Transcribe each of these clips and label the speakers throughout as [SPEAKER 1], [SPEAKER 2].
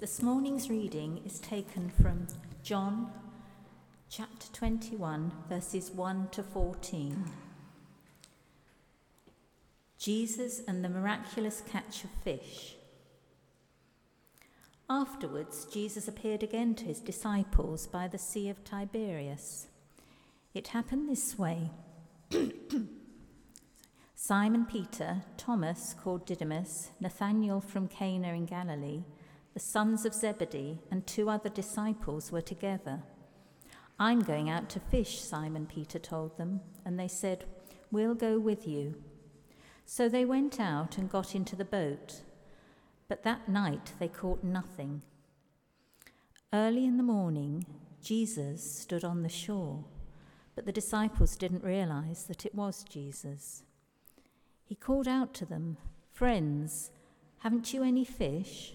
[SPEAKER 1] This morning's reading is taken from John chapter 21, verses 1 to 14. Jesus and the miraculous catch of fish. Afterwards, Jesus appeared again to his disciples by the Sea of Tiberias. It happened this way Simon Peter, Thomas, called Didymus, Nathanael from Cana in Galilee, the sons of Zebedee, and two other disciples were together. I'm going out to fish, Simon Peter told them, and they said, We'll go with you. So they went out and got into the boat but that night they caught nothing. Early in the morning, Jesus stood on the shore, but the disciples didn't realize that it was Jesus. He called out to them, Friends, haven't you any fish?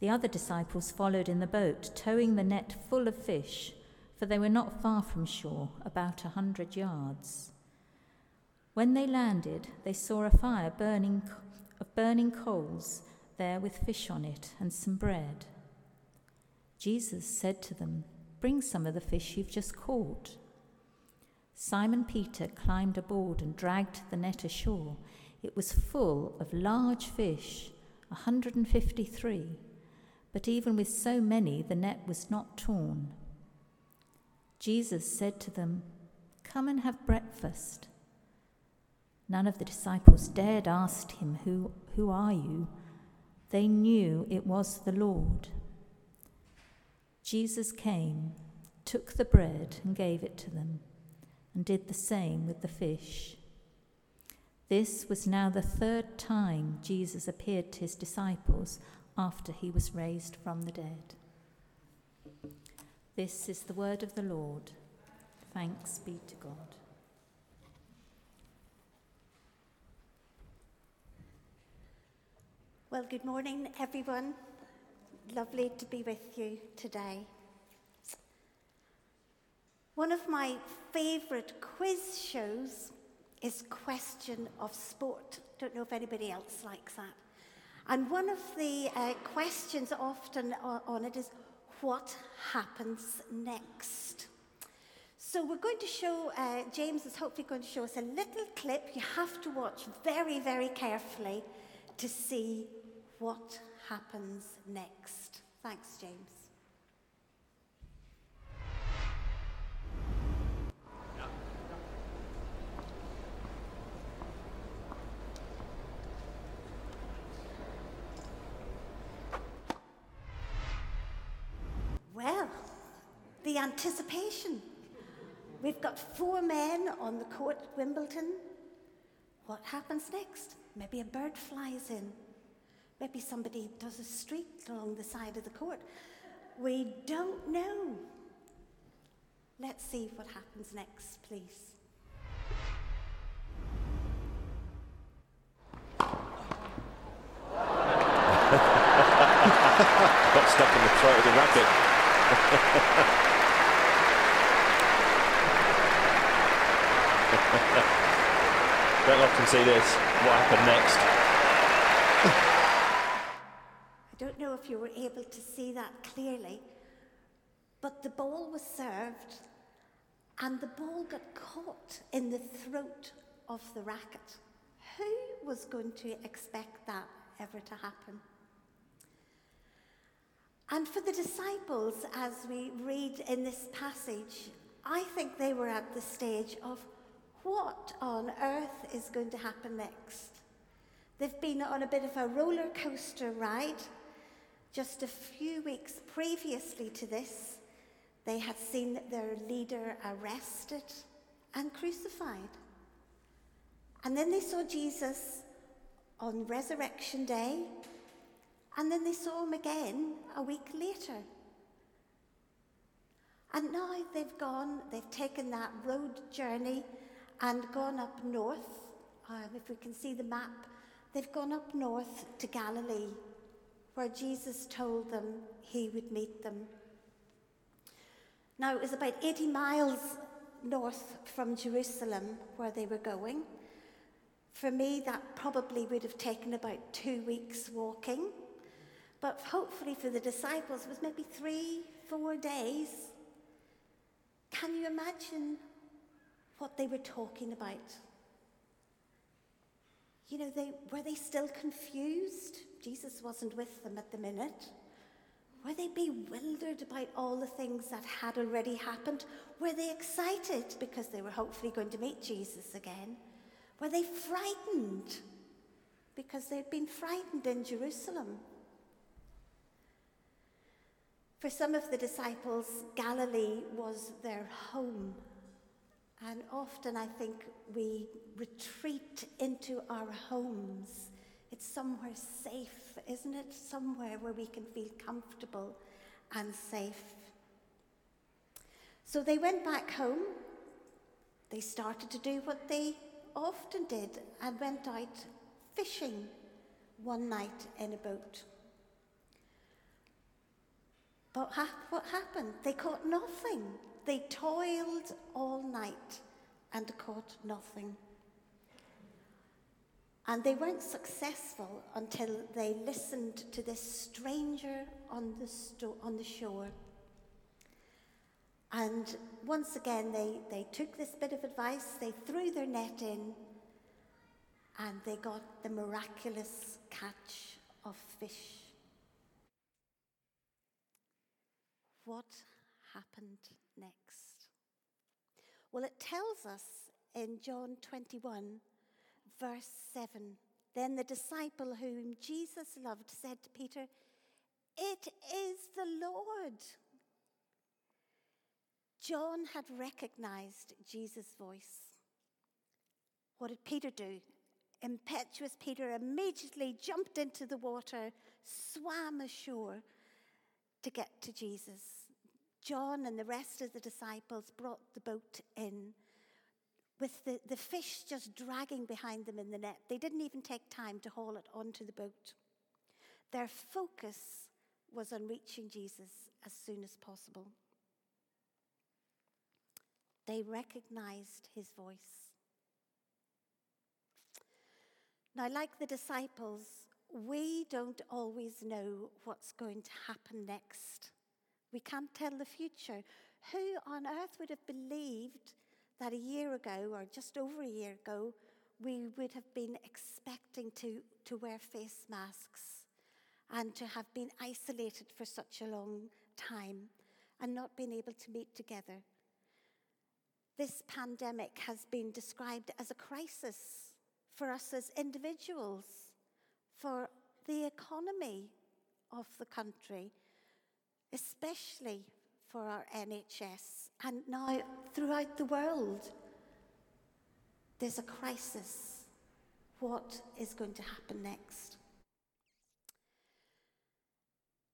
[SPEAKER 1] The other disciples followed in the boat, towing the net full of fish, for they were not far from shore, about a hundred yards. When they landed, they saw a fire burning of burning coals there with fish on it and some bread. Jesus said to them, Bring some of the fish you've just caught. Simon Peter climbed aboard and dragged the net ashore. It was full of large fish, 153, but even with so many, the net was not torn. Jesus said to them, Come and have breakfast. None of the disciples dared ask him, Who, who are you? They knew it was the Lord. Jesus came, took the bread, and gave it to them, and did the same with the fish. This was now the third time Jesus appeared to his disciples after he was raised from the dead. This is the word of the Lord. Thanks be to God.
[SPEAKER 2] Well, good morning, everyone. Lovely to be with you today. One of my favourite quiz shows is Question of Sport. Don't know if anybody else likes that. And one of the uh, questions often on it is what happens next? So we're going to show, uh, James is hopefully going to show us a little clip. You have to watch very, very carefully to see what happens next. Thanks, James. The anticipation. We've got four men on the court at Wimbledon. What happens next? Maybe a bird flies in. Maybe somebody does a streak along the side of the court. We don't know. Let's see what happens next, please.
[SPEAKER 3] Got stuck in the throat of the racket. Don't often see this. What happened next?
[SPEAKER 2] I don't know if you were able to see that clearly, but the ball was served and the ball got caught in the throat of the racket. Who was going to expect that ever to happen? And for the disciples, as we read in this passage, I think they were at the stage of what on earth is going to happen next? They've been on a bit of a roller coaster ride just a few weeks previously to this, they had seen their leader arrested and crucified. And then they saw Jesus on Resurrection Day, And then they saw him again a week later. And now they've gone, they've taken that road journey and gone up north. Um, if we can see the map, they've gone up north to Galilee, where Jesus told them he would meet them. Now, it was about 80 miles north from Jerusalem where they were going. For me, that probably would have taken about two weeks walking. But hopefully for the disciples, it was maybe three, four days. Can you imagine what they were talking about? You know, they, were they still confused? Jesus wasn't with them at the minute. Were they bewildered about all the things that had already happened? Were they excited because they were hopefully going to meet Jesus again? Were they frightened because they'd been frightened in Jerusalem? For some of the disciples, Galilee was their home. And often I think we retreat into our homes. It's somewhere safe, isn't it? Somewhere where we can feel comfortable and safe. So they went back home. They started to do what they often did and went out fishing one night in a boat. But ha- what happened? They caught nothing. They toiled all night and caught nothing. And they weren't successful until they listened to this stranger on the, sto- on the shore. And once again, they, they took this bit of advice, they threw their net in, and they got the miraculous catch of fish. What happened next? Well, it tells us in John 21, verse 7. Then the disciple whom Jesus loved said to Peter, It is the Lord. John had recognized Jesus' voice. What did Peter do? Impetuous Peter immediately jumped into the water, swam ashore to get to Jesus. John and the rest of the disciples brought the boat in with the, the fish just dragging behind them in the net. They didn't even take time to haul it onto the boat. Their focus was on reaching Jesus as soon as possible. They recognized his voice. Now, like the disciples, we don't always know what's going to happen next. We can't tell the future. Who on earth would have believed that a year ago, or just over a year ago, we would have been expecting to, to wear face masks and to have been isolated for such a long time and not been able to meet together? This pandemic has been described as a crisis for us as individuals, for the economy of the country, especially for our NHS, and now throughout the world. There's a crisis. What is going to happen next?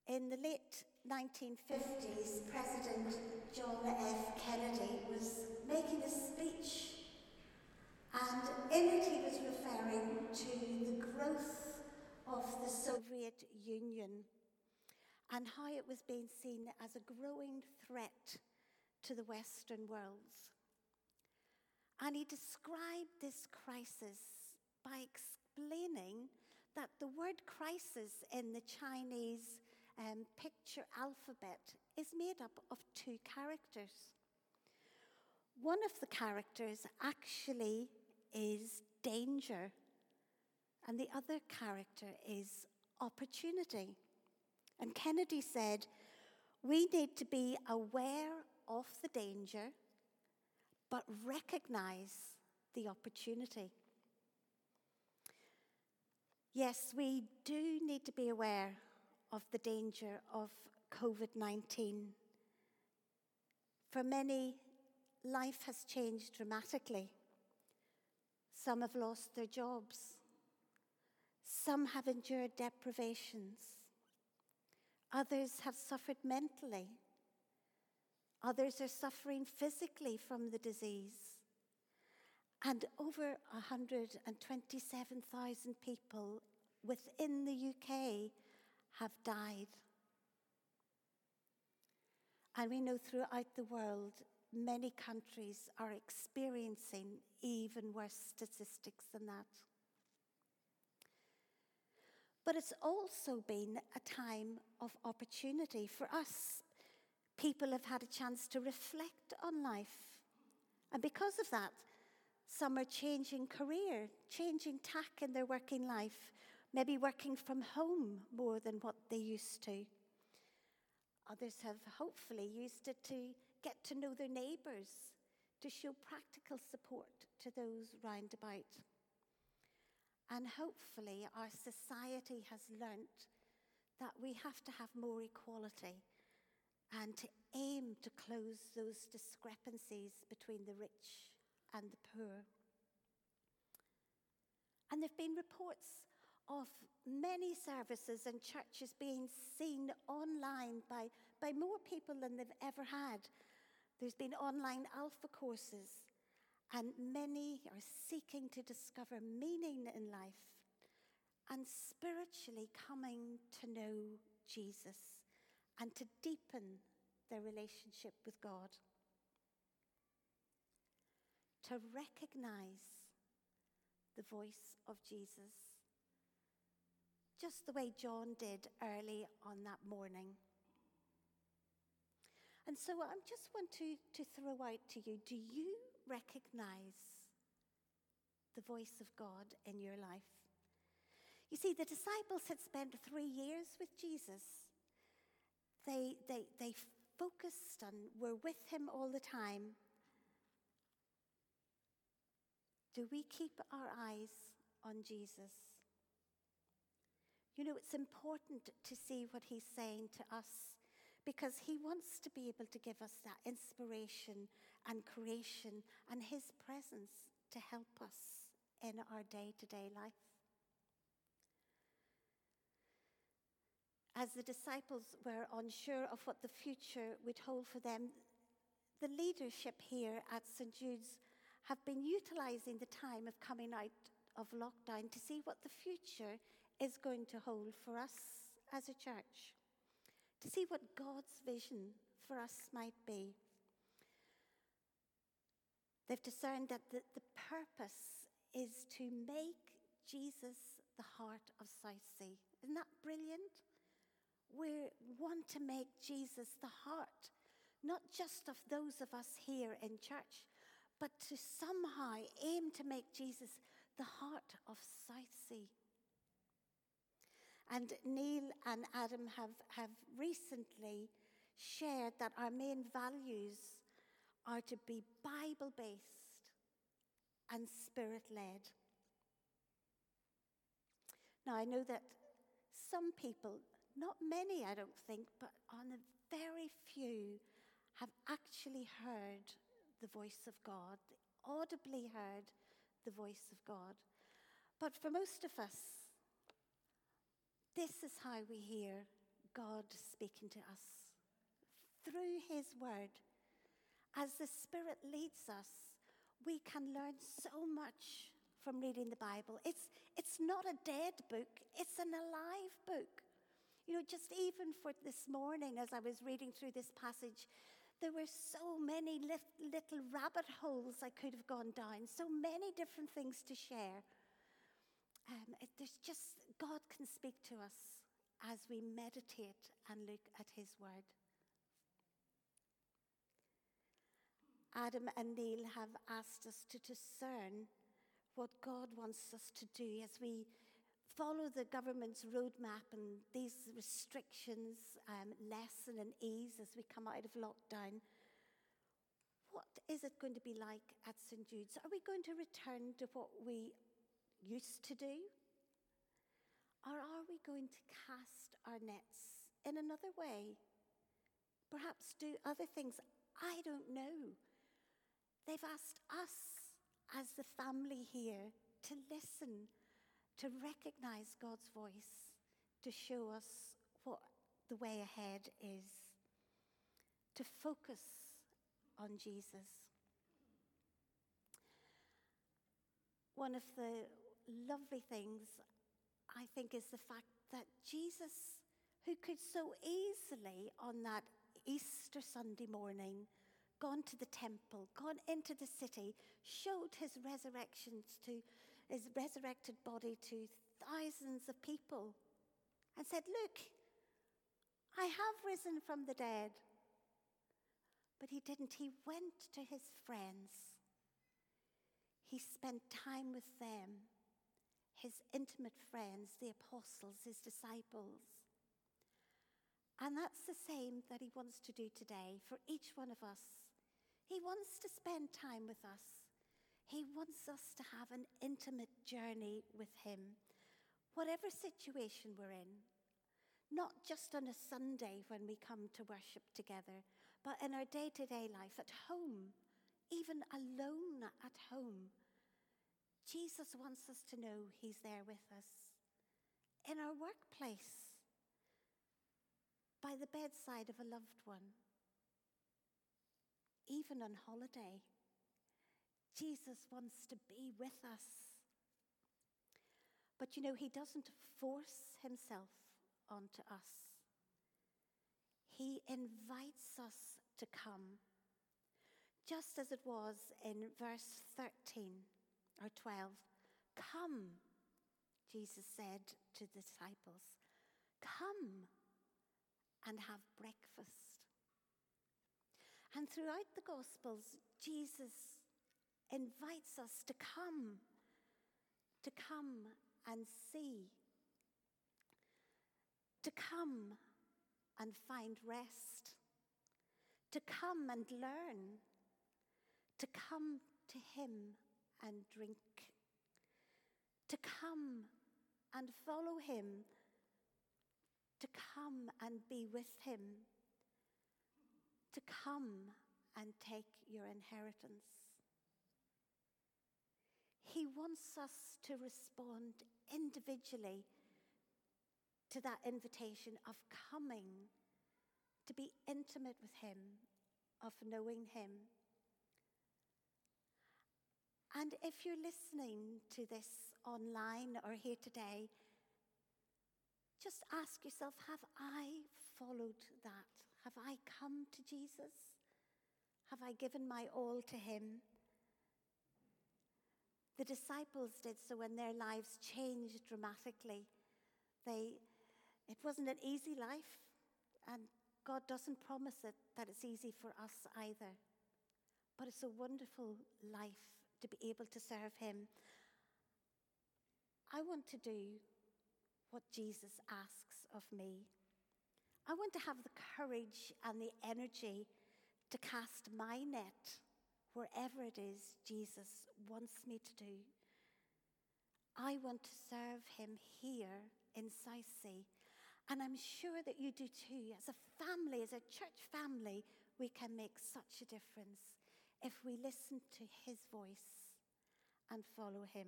[SPEAKER 2] In the late 1950s, President John F. Kennedy was making a speech, and in it he was referring to the growth of the Soviet Union and how it was being seen as a growing threat to the Western world. And he described this crisis by explaining that the word crisis in the Chinese um, picture alphabet is made up of two characters. One of the characters actually is danger, and the other character is opportunity. And Kennedy said, We need to be aware of the danger, but recognize the opportunity. Yes, we do need to be aware of the danger of COVID 19. For many, life has changed dramatically. Some have lost their jobs. Some have endured deprivations. Others have suffered mentally. Others are suffering physically from the disease. And over 127,000 people within the UK have died. And we know throughout the world, many countries are experiencing even worse statistics than that. But it's also been a time of opportunity for us. People have had a chance to reflect on life. And because of that, some are changing career, changing tack in their working life, maybe working from home more than what they used to. Others have hopefully used it to get to know their neighbours, to show practical support to those round about. And hopefully, our society has learnt that we have to have more equality and to aim to close those discrepancies between the rich and the poor. And there have been reports of many services and churches being seen online by, by more people than they've ever had. There's been online alpha courses, and many are seeking to discover meaning in life and spiritually coming to know Jesus and to deepen their relationship with God. To recognize the voice of Jesus just the way John did early on that morning. And so I just want to, to throw out to you do you recognize the voice of God in your life? You see, the disciples had spent three years with Jesus. They, they, they focused and were with him all the time. Do we keep our eyes on Jesus? You know, it's important to see what he's saying to us because he wants to be able to give us that inspiration and creation and his presence to help us in our day to day life. As the disciples were unsure of what the future would hold for them, the leadership here at St. Jude's have been utilizing the time of coming out of lockdown to see what the future is going to hold for us as a church, to see what God's vision for us might be. They've discerned that the, the purpose is to make Jesus the heart of Southsea. Isn't that brilliant? We want to make Jesus the heart, not just of those of us here in church, but to somehow aim to make Jesus the heart of Southsea. And Neil and Adam have, have recently shared that our main values are to be Bible based and spirit led. Now, I know that some people, not many, I don't think, but on a very few, have actually heard the voice of God, audibly heard the voice of God. But for most of us, this is how we hear God speaking to us through His Word. As the Spirit leads us, we can learn so much from reading the Bible. It's, it's not a dead book, it's an alive book. You know, just even for this morning, as I was reading through this passage, there were so many little rabbit holes I could have gone down, so many different things to share. Um, it, there's just, God can speak to us as we meditate and look at His Word. Adam and Neil have asked us to discern what God wants us to do as we follow the government's roadmap and these restrictions um, lessen and ease as we come out of lockdown. What is it going to be like at St. Jude's? Are we going to return to what we used to do? Or are we going to cast our nets in another way? Perhaps do other things? I don't know. They've asked us as the family here to listen, to recognize God's voice, to show us what the way ahead is to focus on Jesus. One of the lovely things, I think, is the fact that Jesus, who could so easily on that Easter Sunday morning gone to the temple, gone into the city, showed his resurrections to his resurrected body to thousands of people, and said, Look, I have risen from the dead. But he didn't. He went to his friends. He spent time with them, his intimate friends, the apostles, his disciples. And that's the same that he wants to do today for each one of us. He wants to spend time with us. He wants us to have an intimate journey with Him, whatever situation we're in. Not just on a Sunday when we come to worship together, but in our day to day life, at home, even alone at home. Jesus wants us to know He's there with us. In our workplace, by the bedside of a loved one even on holiday. Jesus wants to be with us. But you know, he doesn't force himself onto us. He invites us to come, just as it was in verse 13 or 12. Come, Jesus said to the disciples, come and have breakfast. And throughout the Gospels, Jesus invites us to come, to come and see, to come and find rest, to come and learn, to come to Him and drink, to come and follow Him, to come and be with Him to come and take your inheritance. He wants us to respond individually to that invitation of coming, to be intimate with Him, of knowing Him. And if you're listening to this online or here today, just ask yourself have I followed that? Have I come to Jesus? Have I given my all to him? The disciples did so when their lives changed dramatically. They, it wasn't an easy life, and God doesn't promise it that it's easy for us either. But it's a wonderful life to be able to serve Him. I want to do what Jesus asks of me. I want to have the courage and the energy to cast my net wherever it is Jesus wants me to do. I want to serve him here in Southsea. And I'm sure that you do too. As a family, as a church family, we can make such a difference if we listen to his voice and follow him.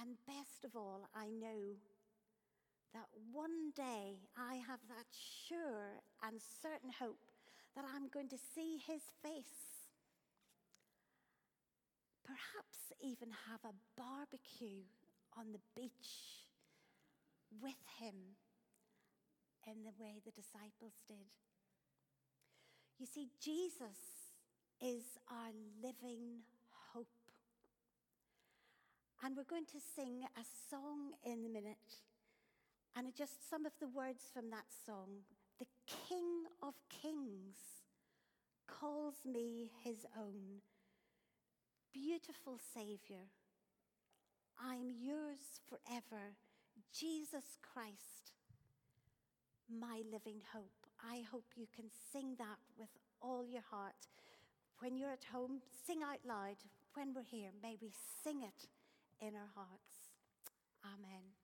[SPEAKER 2] And best of all, I know that one day I have that sure and certain hope that I'm going to see his face. Perhaps even have a barbecue on the beach with him in the way the disciples did. You see, Jesus is our living hope. And we're going to sing a song in a minute and just some of the words from that song The King of Kings calls me his own. Beautiful Savior, I'm yours forever. Jesus Christ, my living hope. I hope you can sing that with all your heart. When you're at home, sing out loud. When we're here, may we sing it in our hearts. Amen.